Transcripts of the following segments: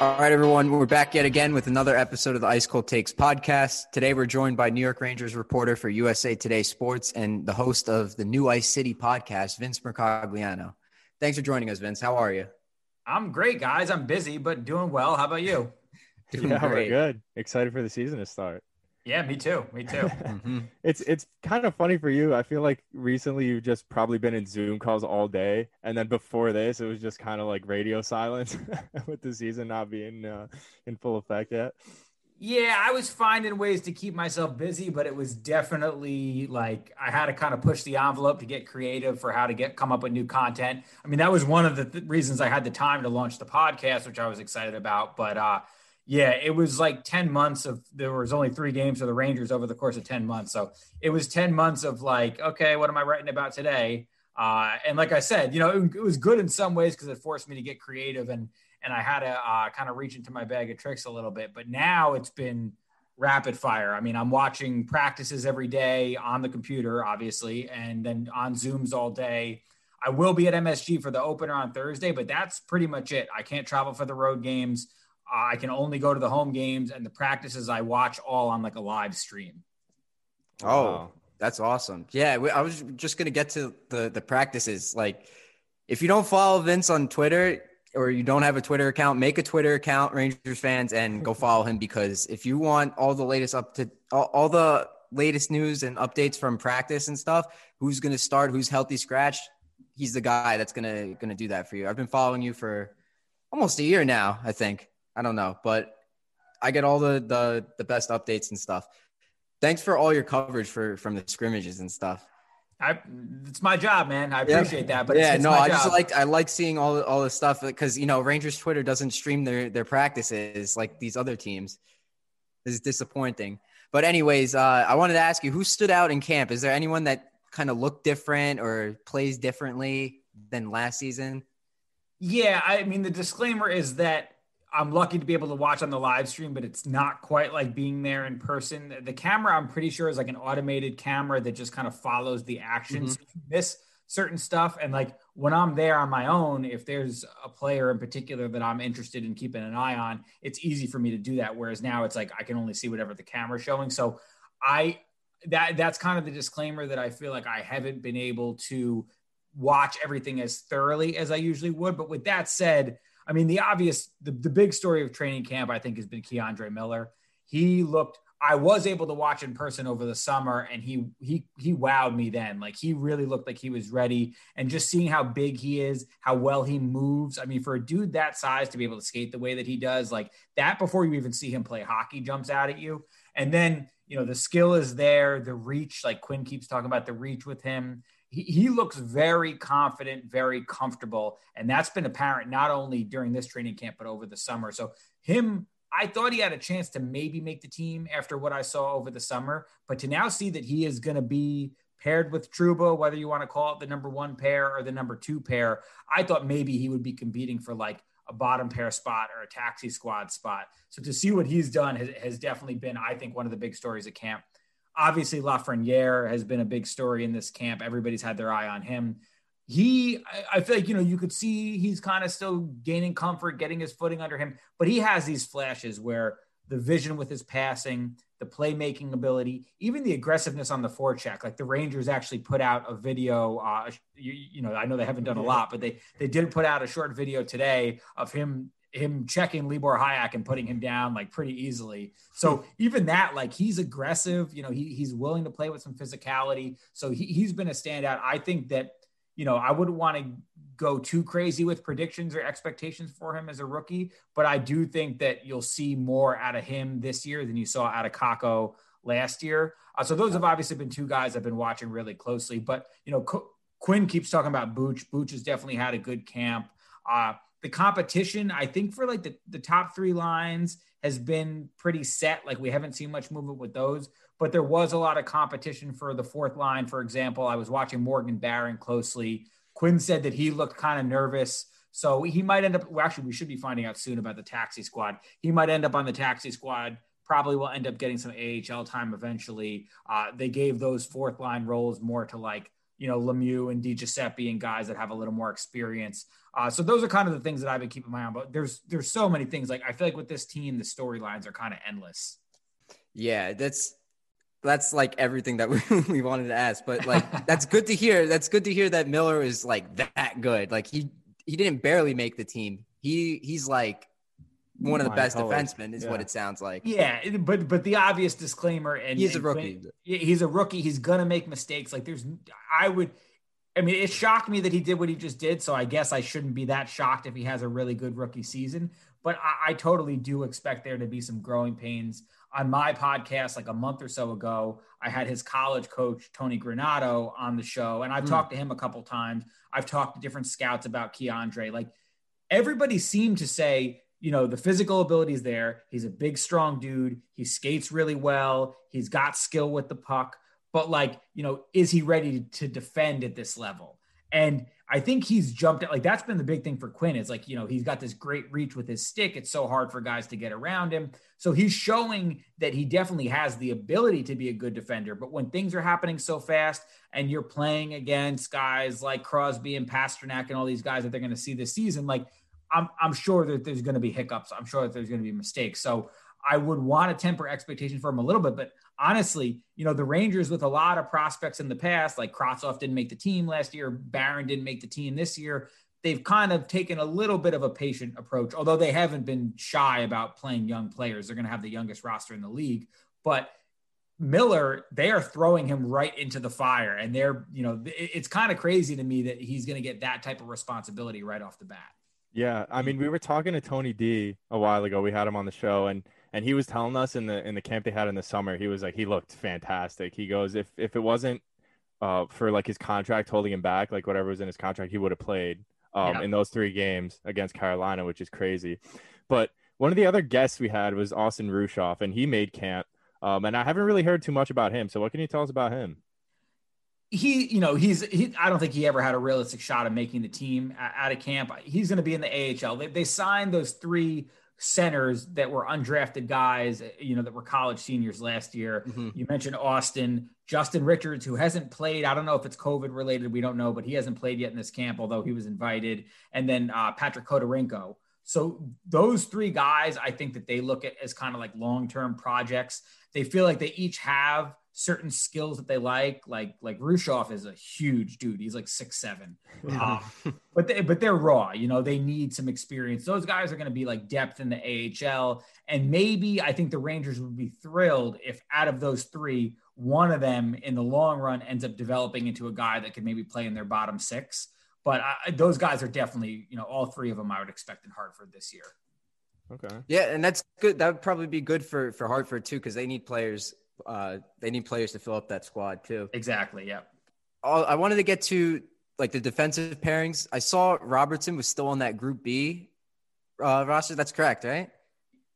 All right, everyone. We're back yet again with another episode of the Ice Cold Takes podcast. Today, we're joined by New York Rangers reporter for USA Today Sports and the host of the New Ice City podcast, Vince Mercogliano. Thanks for joining us, Vince. How are you? I'm great, guys. I'm busy, but doing well. How about you? Doing yeah, great. we're good. Excited for the season to start. Yeah, me too. Me too. Mhm. It's it's kind of funny for you. I feel like recently you've just probably been in Zoom calls all day, and then before this, it was just kind of like radio silence with the season not being uh, in full effect yet. Yeah, I was finding ways to keep myself busy, but it was definitely like I had to kind of push the envelope to get creative for how to get come up with new content. I mean, that was one of the th- reasons I had the time to launch the podcast, which I was excited about. But uh, yeah, it was like 10 months of there was only three games for the Rangers over the course of 10 months. So it was 10 months of like, okay, what am I writing about today? Uh, and like I said, you know, it, it was good in some ways because it forced me to get creative and and I had to uh, kind of reach into my bag of tricks a little bit. But now it's been rapid fire. I mean, I'm watching practices every day on the computer, obviously, and then on Zooms all day. I will be at MSG for the opener on Thursday, but that's pretty much it. I can't travel for the road games. I can only go to the home games and the practices I watch all on like a live stream. Oh, Wow. that's awesome. Yeah, we- I was just going to get to the the practices. Like, if you don't follow Vince on Twitter or you don't have a Twitter account, make a Twitter account, Rangers fans, and go follow him because if you want all the latest up to all, all the latest news and updates from practice and stuff, who's going to start, who's healthy scratch, he's the guy that's going to going to do that for you. I've been following you for almost a year now, I think. I don't know, but I get all the the the best updates and stuff. Thanks for all your coverage for from the scrimmages and stuff. I, it's my job, man. I Yeah. appreciate that, but yeah, it's, it's no, I just like I like seeing all all the stuff because you know Rangers Twitter doesn't stream their their practices like these other teams. This is disappointing. But anyways, uh, I wanted to ask you who stood out in camp. Is there anyone that kind of looked different or plays differently than last season? Yeah, I mean the disclaimer is that I'm lucky to be able to watch on the live stream, but it's not quite like being there in person. The camera, I'm pretty sure, is like an automated camera that just kind of follows the action. Mm-hmm. So if you miss certain stuff, and like when I'm there on my own, if there's a player in particular that I'm interested in keeping an eye on, it's easy for me to do that. Whereas now it's like I can only see whatever the camera's showing. So I that that's kind of the disclaimer that I feel like I haven't been able to watch everything as thoroughly as I usually would. But with that said, I mean, the obvious, the, the big story of training camp, I think, has been K'Andre Miller. He looked, I was able to watch in person over the summer and he, he, he wowed me then. Like he really looked like he was ready and just seeing how big he is, how well he moves. I mean, for a dude that size to be able to skate the way that he does, like that before you even see him play hockey jumps out at you. And then, you know, the skill is there, the reach, like Quinn keeps talking about the reach with him he, he looks very confident, very comfortable. And that's been apparent not only during this training camp, but over the summer. So, him, I thought he had a chance to maybe make the team after what I saw over the summer, but to now see that he is going to be paired with Trouba, whether you want to call it the number one pair or the number two pair, I thought maybe he would be competing for like a bottom pair spot or a taxi squad spot. So, to see what he's done has, has definitely been, I think, one of the big stories of camp obviously Lafreniere has been a big story in this camp. Everybody's had their eye on him. He, I- I feel like, you know, you could see he's kind of still gaining comfort, getting his footing under him, but he has these flashes where the vision with his passing, the playmaking ability, even the aggressiveness on the forecheck. Like the Rangers actually put out a video. Uh, you, you know, I know they haven't done a lot, but they they did put out a short video today of him him checking Libor Hajek and putting him down like pretty easily. So even that, like he's aggressive, you know, he, he's willing to play with some physicality. So he, he's been a standout. I think that, you know, I wouldn't want to go too crazy with predictions or expectations for him as a rookie, but I do think that you'll see more out of him this year than you saw out of Kakko last year. Uh, so those have obviously been two guys I've been watching really closely. But you know, Qu- Quinn keeps talking about Booch. Booch has definitely had a good camp. Uh, the competition, I think, for like the, the top three lines has been pretty set. Like we haven't seen much movement with those, but there was a lot of competition for the fourth line. For example, I was watching Morgan Barron closely. Quinn said that he looked kind of nervous. So he might end up, well, actually, we should be finding out soon about the taxi squad. He might end up on the taxi squad probably will end up getting some AHL time eventually. Uh, they gave those fourth line roles more to like, you know, Lemieux and DiGiuseppe and guys that have a little more experience. Uh, so those are kind of the things that I've been keeping my eye on. But there's there's so many things. Like I feel like with this team, the storylines are kind of endless. Yeah, that's that's like everything that we, we wanted to ask. But like that's good to hear. That's good to hear that Miller is like that good. Like he he didn't barely make the team. He he's like one of the best defensemen is yeah. what it sounds like. Yeah, but but the obvious disclaimer and he's and a rookie. Quinn, he's a rookie. He's gonna make mistakes. Like there's, I would, I mean, it shocked me that he did what he just did. So I guess I shouldn't be that shocked if he has a really good rookie season. But I, I totally do expect there to be some growing pains. On my podcast, like a month or so ago, I had his college coach Tony Granato on the show, and I've mm. talked to him a couple times. I've talked to different scouts about K'Andre. Like everybody seemed to say you know, the physical ability is there. He's a big, strong dude. He skates really well. He's got skill with the puck. But, like, you know, is he ready to defend at this level? And I think he's jumped at like that's been the big thing for Quinn. Is like, you know, he's got this great reach with his stick. It's so hard for guys to get around him. So he's showing that he definitely has the ability to be a good defender. But when things are happening so fast and you're playing against guys like Crosby and Pastrnak and all these guys that they're going to see this season, like I'm, I'm sure that there's going to be hiccups. I'm sure that there's going to be mistakes. So I would want to temper expectations for him a little bit. But honestly, you know, the Rangers with a lot of prospects in the past, like Kravtsov didn't make the team last year, Barron didn't make the team this year. They've kind of taken a little bit of a patient approach, although they haven't been shy about playing young players. They're going to have the youngest roster in the league. But Miller, they are throwing him right into the fire. And they're, you know, it's kind of crazy to me that he's going to get that type of responsibility right off the bat. Yeah, I mean, we were talking to Tony D a while ago. We had him on the show, and and he was telling us in the in the camp they had in the summer, he was like, he looked fantastic. He goes, if if it wasn't uh, for like his contract holding him back, like whatever was in his contract, he would have played um, yeah. in those three games against Carolina, which is crazy. But one of the other guests we had was Austin Rueschhoff, and he made camp. Um, and I haven't really heard too much about him. So what can you tell us about him? He, you know, he's, he, I don't think he ever had a realistic shot of making the team out of camp. He's going to be in the AHL. They, they signed those three centers that were undrafted guys, you know, that were college seniors last year. Mm-hmm. You mentioned Austin, Justin Richards, who hasn't played. I don't know if it's COVID related. We don't know, but he hasn't played yet in this camp, although he was invited. And then uh, Patrick Khodorenko. So those three guys, I think that they look at as kind of like long-term projects. They feel like they each have certain skills that they like. Like like Rueschhoff is a huge dude. He's like six seven. Um, but they, but they're raw. You know they need some experience. Those guys are going to be like depth in the AHL. And maybe I think the Rangers would be thrilled if out of those three, one of them in the long run ends up developing into a guy that could maybe play in their bottom six. But I, those guys are definitely, you know, all three of them I would expect in Hartford this year. Okay. Yeah, and that's good. That would probably be good for for Hartford too, because they need players uh, they need players to fill up that squad too. Exactly. Yeah. I wanted to get to like the defensive pairings. I saw Robertson was still on that Group B uh, roster. That's correct, right?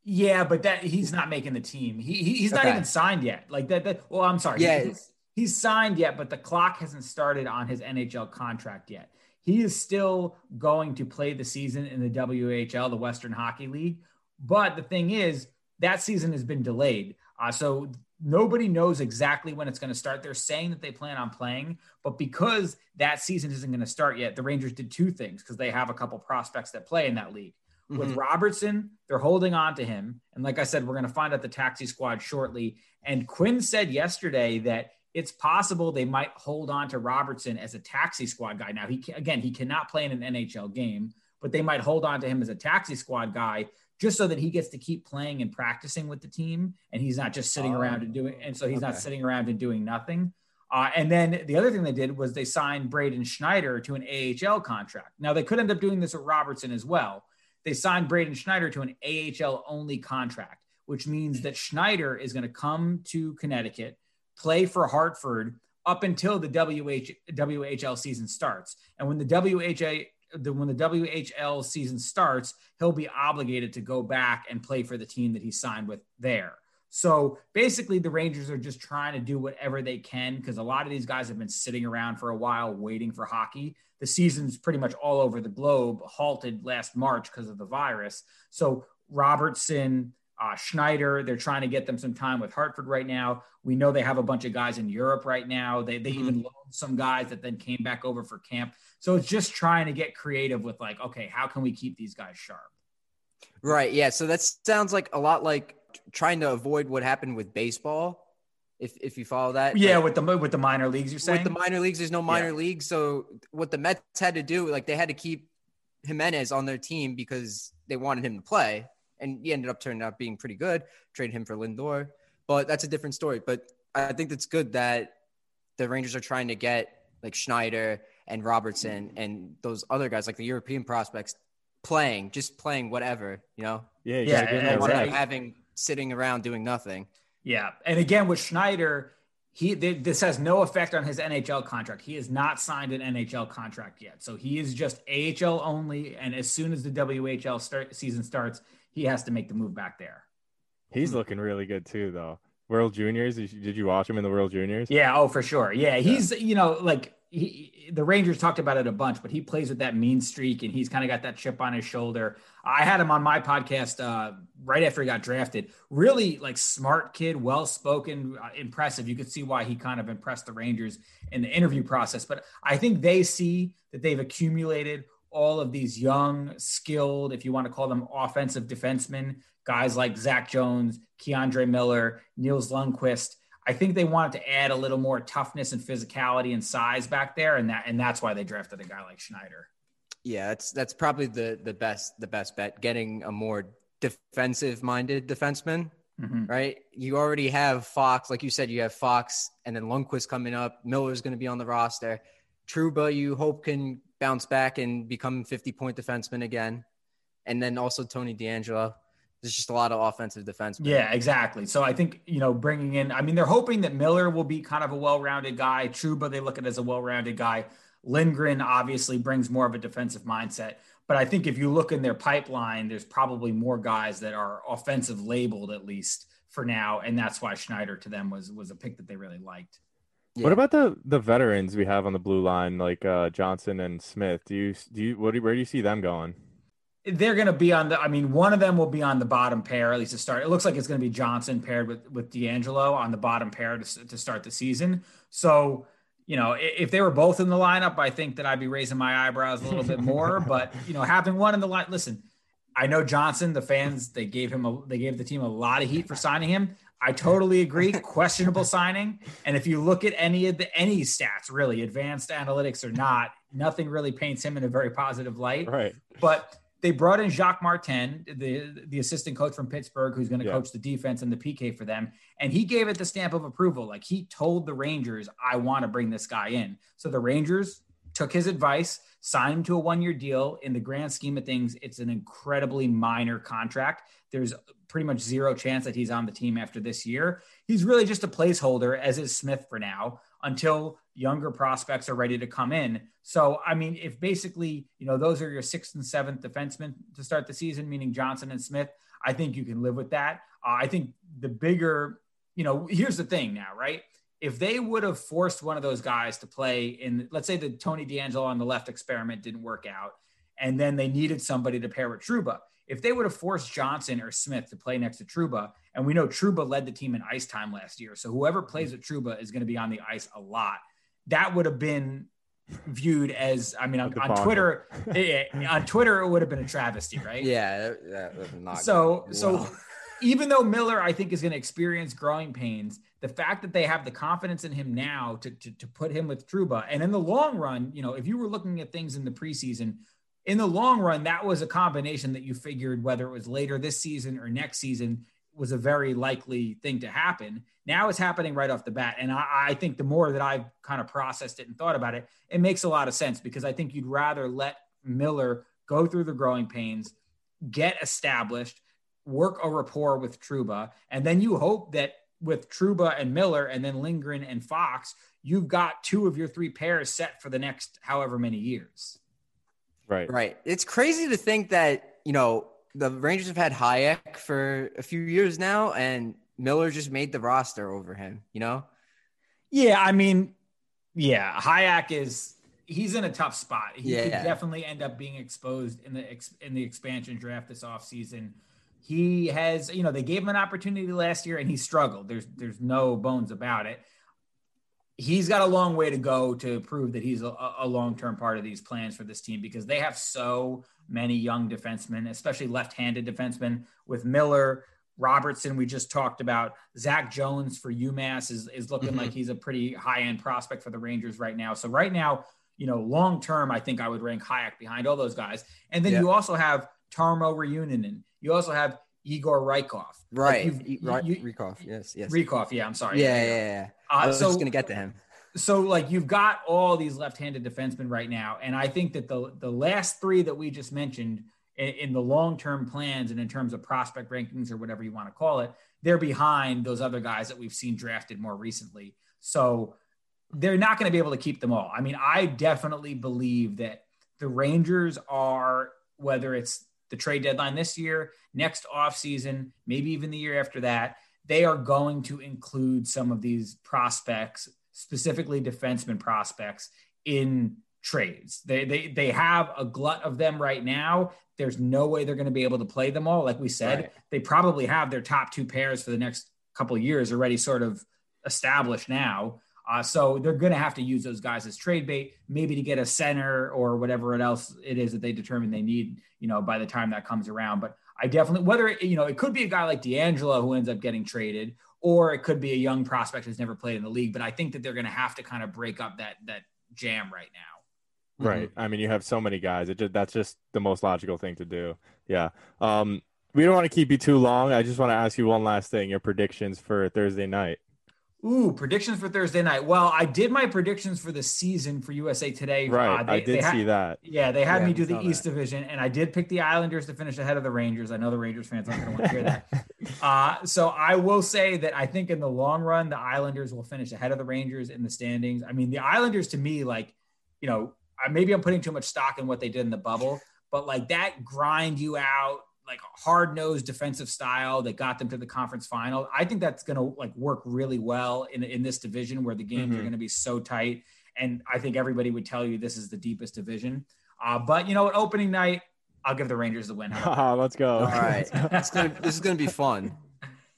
Yeah, but that he's not making the team. He, he's not even signed yet. Like that. that well, I'm sorry. Yeah. He's, he's signed yet, but the clock hasn't started on his NHL contract yet. He is still going to play the season in the WHL, the Western Hockey League. But the thing is, that season has been delayed. Uh, so nobody knows exactly when it's going to start. They're saying that they plan on playing, but because that season isn't going to start yet, the Rangers did two things because they have a couple prospects that play in that league. Mm-hmm. With Robertson, they're holding on to him. And like I said, we're going to find out the taxi squad shortly. And Quinn said yesterday that it's possible they might hold on to Robertson as a taxi squad guy. Now, he again, he cannot play in an NHL game, but they might hold on to him as a taxi squad guy just so that he gets to keep playing and practicing with the team and he's not just sitting oh, around and doing and so he's okay. not sitting around and doing nothing Uh, and then the other thing they did was they signed Braden Schneider to an AHL contract. Now they could end up doing this with Robertson as well. They signed Braden Schneider to an AHL only contract, which means that Schneider is going to come to Connecticut, play for Hartford up until the WH, WHL season starts. And when the WHA the, when the WHL season starts, he'll be obligated to go back and play for the team that he signed with there. So basically, the Rangers are just trying to do whatever they can because a lot of these guys have been sitting around for a while waiting for hockey. The season's pretty much all over the globe, halted last March because of the virus. So Robertson, uh, Schneider, they're trying to get them some time with Hartford right now. We know they have a bunch of guys in Europe right now. They, they mm-hmm. even loaned some guys that then came back over for camp. So it's just trying to get creative with like, okay, how can we keep these guys sharp? Right. Yeah. So that sounds like a lot like trying to avoid what happened with baseball. If, if you follow that, yeah, like, with the with the minor leagues, you're saying with the minor leagues, there's no minor yeah. leagues. So what the Mets had to do, like they had to keep Gimenez on their team because they wanted him to play, and he ended up turning out being pretty good. Trade him for Lindor, but that's a different story. But I think it's good that the Rangers are trying to get like Schneider and Robertson and those other guys, like the European prospects, playing, just playing whatever, you know. Yeah, yeah, yeah having sitting around doing nothing. Yeah. And again, with Schneider, he this has no effect on his NHL contract. He has not signed an NHL contract yet. So he is just AHL only. And as soon as the WHL start, season starts, he has to make the move back there. He's looking really good too, though. World Juniors. Did you watch him in the World Juniors? Yeah. Oh, for sure. Yeah. He's, yeah. you know, like he, the Rangers talked about it a bunch, but he plays with that mean streak and he's kind of got that chip on his shoulder. I had him on my podcast uh, right after he got drafted. Really like smart kid, well spoken, uh, impressive. You could see why he kind of impressed the Rangers in the interview process. But I think they see that they've accumulated all of these young, skilled, if you want to call them offensive defensemen, guys like Zach Jones, K'Andre Miller, Nils Lundkvist I think they wanted to add a little more toughness and physicality and size back there, and that and that's why they drafted a guy like Schneider. Yeah, that's that's probably the the best the best bet. Getting a more defensive minded defenseman, mm-hmm. right? You already have Fox, like you said, you have Fox, and then Lundkvist coming up. Miller's going to be on the roster. Trouba, you hope can bounce back and become 50 point defenseman again, and then also Tony DeAngelo there's just a lot of offensive defense. Yeah, exactly. So I think, you know, bringing in, I mean, they're hoping that Miller will be kind of a well rounded guy. Trouba, they look at as a well rounded guy. Lindgren obviously brings more of a defensive mindset. But I think if you look in their pipeline, there's probably more guys that are offensive labeled at least for now. And that's why Schneider to them was was a pick that they really liked. Yeah. What about the the veterans we have on the blue line, like uh, Johnson and Smith? Do you do you what do, where do you see them going? they're going to be on the. I mean, one of them will be on the bottom pair at least to start. It looks like it's going to be Johnson paired with with DeAngelo on the bottom pair to, to start the season. So, you know, if they were both in the lineup, I think that I'd be raising my eyebrows a little bit more. But you know, having one in the line, listen, I know Johnson. The fans they gave him a they gave the team a lot of heat for signing him. I totally agree. Questionable signing. And if you look at any of the any stats, really advanced analytics or not, nothing really paints him in a very positive light. Right. But they brought in Jacques Martin, the the assistant coach from Pittsburgh, who's going to yeah. coach the defense and the PK for them, and he gave it the stamp of approval. Like he told the Rangers, "I want to bring this guy in." So the Rangers took his advice, signed him to a one year deal. In the grand scheme of things, it's an incredibly minor contract. There's pretty much zero chance that he's on the team after this year. He's really just a placeholder, as is Smith for now, until younger prospects are ready to come in. So, I mean, if basically, you know, those are your sixth and seventh defensemen to start the season, meaning Johnson and Smith, I think you can live with that. Uh, I think the bigger, you know, here's the thing now, right? If they would have forced one of those guys to play in, let's say the Tony DeAngelo on the left experiment didn't work out, and then they needed somebody to pair with Trouba. If they would have forced Johnson or Smith to play next to Trouba, and we know Trouba led the team in ice time last year, so whoever plays with Trouba is going to be on the ice a lot that would have been viewed as I mean on, on Twitter eh, on Twitter it would have been a travesty, right? Yeah, that, was not so so even though Miller I think is going to experience growing pains, the fact that they have the confidence in him now to, to to put him with Trouba, and in the long run, you know, if you were looking at things in the preseason, in the long run, that was a combination that you figured whether it was later this season or next season was a very likely thing to happen. Now it's happening right off the bat. And I, I, think the more that I've kind of processed it and thought about it, it makes a lot of sense because I think you'd rather let Miller go through the growing pains, get established, work a rapport with Trouba, and then you hope that with Trouba and Miller and then Lindgren and Fox, you've got two of your three pairs set for the next however many years. Right. Right. It's crazy to think that, you know, the Rangers have had Hajek for a few years now, and Miller just made the roster over him, you know? Yeah, I mean, yeah, Hajek is he's in a tough spot. He Yeah. could definitely end up being exposed in the ex, in the expansion draft this offseason. He has, you know, they gave him an opportunity last year and he struggled. There's there's no bones about it. He's got a long way to go to prove that he's a, a long-term part of these plans for this team because they have so many young defensemen, especially left-handed defensemen with Miller, Robertson, we just talked about. Zach Jones for UMass is, is looking Mhm. like he's a pretty high end prospect for the Rangers right now. So, right now, you know, long term, I think I would rank Hajek behind all those guys. And then Yeah. you also have Tarmo Reunanen. You also have Igor Rykov. Right. you've- E- right. you- Rykov. Yes. Yes. Rykov, yeah, I'm sorry. yeah, yeah, yeah. I Uh, was so, just gonna get to him. so like you've got all these left-handed defensemen right now, and I think that the the last three that we just mentioned in, in the long-term plans and in terms of prospect rankings or whatever you want to call it, they're behind those other guys that we've seen drafted more recently. So they're not going to be able to keep them all. I mean, I definitely believe that the Rangers are whether it's the trade deadline this year, next offseason, maybe even the year after that, they are going to include some of these prospects, specifically defenseman prospects, in trades. They they they have a glut of them right now. There's no way they're going to be able to play them all. Like we said, Right. they probably have their top two pairs for the next couple of years already sort of established now. Uh, so they're going to have to use those guys as trade bait, maybe to get a center or whatever else it is that they determine they need, you know, by the time that comes around. But I definitely, whether, it, you know, it could be a guy like DeAngelo who ends up getting traded, or it could be a young prospect who's never played in the league. But I think that they're going to have to kind of break up that, that jam right now. Right. I mean, you have so many guys. It just, that's just the most logical thing to do. Yeah. Um, we don't want to keep you too long. I just want to ask you one last thing: your predictions for Thursday night. Ooh, predictions for Thursday night. Well, I did my predictions for the season for USA Today. Right. Uh, they- I did they ha- see that. Yeah, they had Yeah, me do the saw East Division, and I did pick the Islanders to finish ahead of the Rangers. I know the Rangers fans aren't going to want to hear that. Uh, so I will say that I think in the long run, the Islanders will finish ahead of the Rangers in the standings. I mean, the Islanders to me, like, you know, I- maybe I'm putting too much stock in what they did in the bubble, but like that grind you out, like a hard nosed defensive style that got them to the conference final. I think that's going to like work really well in, in this division where the games are Mhm. going to be so tight. And I think everybody would tell you this is the deepest division. Uh, but you know, what, opening night, I'll give the Rangers the win. Ah, Let's go. All right. It's gonna, this is gonna be fun.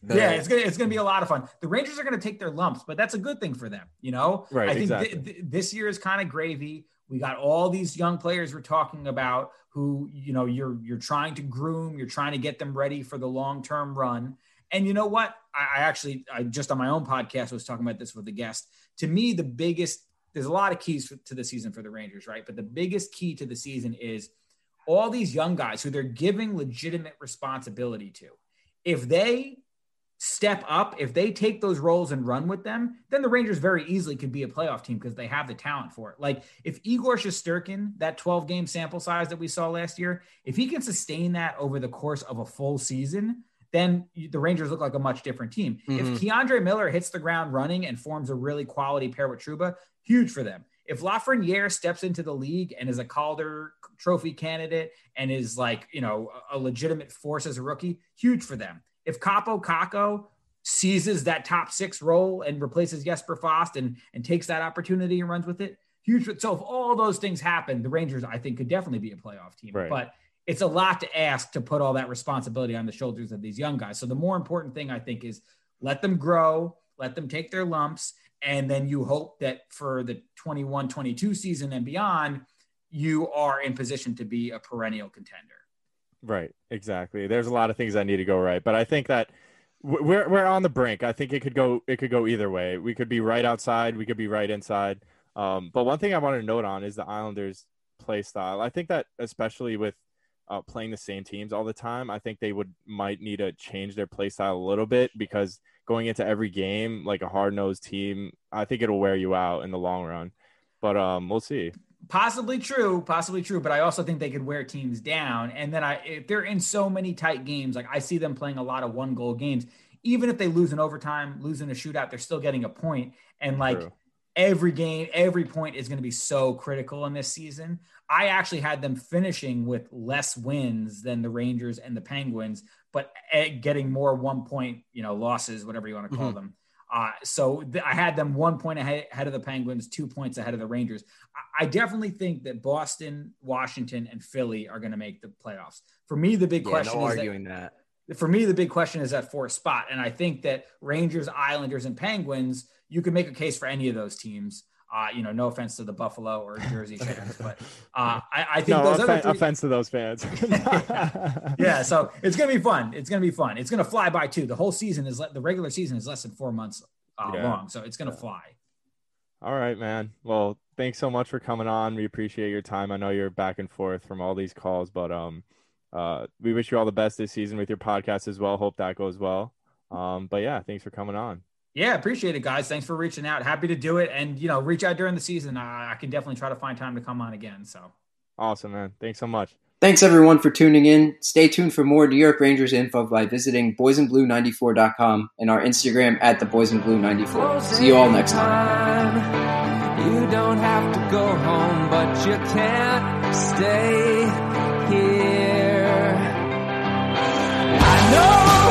The- yeah, it's gonna it's gonna be a lot of fun. The Rangers are gonna take their lumps, but that's a good thing for them. You know, Right, I think thi- exactly. thi- this year is kind of gravy. We got all these young players we're talking about who you know you're you're trying to groom, you're trying to get them ready for the long term run. And you know what? I, I actually I just on my own podcast was talking about this with a guest. To me, the biggest there's a lot of keys to the season for the Rangers, right? But the biggest key to the season is all these young guys who they're giving legitimate responsibility to. If they step up, if they take those roles and run with them, then the Rangers very easily could be a playoff team because they have the talent for it. Like if Igor Shesterkin, that 12 game sample size that we saw last year, if he can sustain that over the course of a full season, then the Rangers look like a much different team. Mhm. If K'Andre Miller hits the ground running and forms a really quality pair with Trouba, huge for them. If Lafreniere steps into the league and is a Calder Trophy candidate and is like you know a legitimate force as a rookie, huge for them. If Kaapo Kakko seizes that top six role and replaces Jesper Fast and and takes that opportunity and runs with it, huge. So if all those things happen, the Rangers I think could definitely be a playoff team. Right. But it's a lot to ask to put all that responsibility on the shoulders of these young guys. So the more important thing I think is let them grow, let them take their lumps, and then you hope that for the 21 22 season and beyond, you are in position to be a perennial contender. Right, exactly. There's a lot of things that need to go right, but I think that we're we're on the brink. I think it could go it could go either way. We could be right outside, we could be right inside. Um, but one thing I want to note on is the Islanders' play style. I think that especially with uh, playing the same teams all the time. I think they would might need to change their play style a little bit because going into every game like a hard nosed team, I think it'll wear you out in the long run. But um, we'll see. Possibly true, possibly true, but I also think they could wear teams down. And then I, if they're in so many tight games, like I see them playing a lot of one goal games. Even if they lose in overtime, losing a shootout, they're still getting a point. And like True. every game, every point is going to be so critical in this season. I actually had them finishing with less wins than the Rangers and the Penguins, but eh, getting more one point, you know, losses, whatever you want to call Mhm. them. Uh, so th- I had them one point ahead, ahead of the Penguins, two points ahead of the Rangers. I, I definitely think that Boston, Washington, and Philly are going to make the playoffs. For me, the big Yeah, question no is that, that. for me, the big question is that fourth spot. And I think that Rangers, Islanders, and Penguins, you can make a case for any of those teams. Uh, you know, no offense to the Buffalo or Jersey Sharks, but uh, I, I think No those other three, offense to those fans. yeah, so it's gonna be fun. It's gonna be fun. It's gonna fly by too. The whole season is le- the regular season is less than four months uh, Yeah. long, so it's gonna fly. All right, man. Well, thanks so much for coming on. We appreciate your time. I know you're back and forth from all these calls, but um, uh, we wish you all the best this season with your podcast as well. Hope that goes well. Um, but yeah, thanks for coming on. Yeah, appreciate it, guys. Thanks for reaching out. Happy to do it. And, you know, reach out during the season. I, I can definitely try to find time to come on again. So awesome, man. Thanks so much. Thanks, everyone, for tuning in. Stay tuned for more New York Rangers info by visiting boysandblue94.com and our Instagram at the boysandblue94. See you all next time. You don't have to go home, but you can't stay here. I know.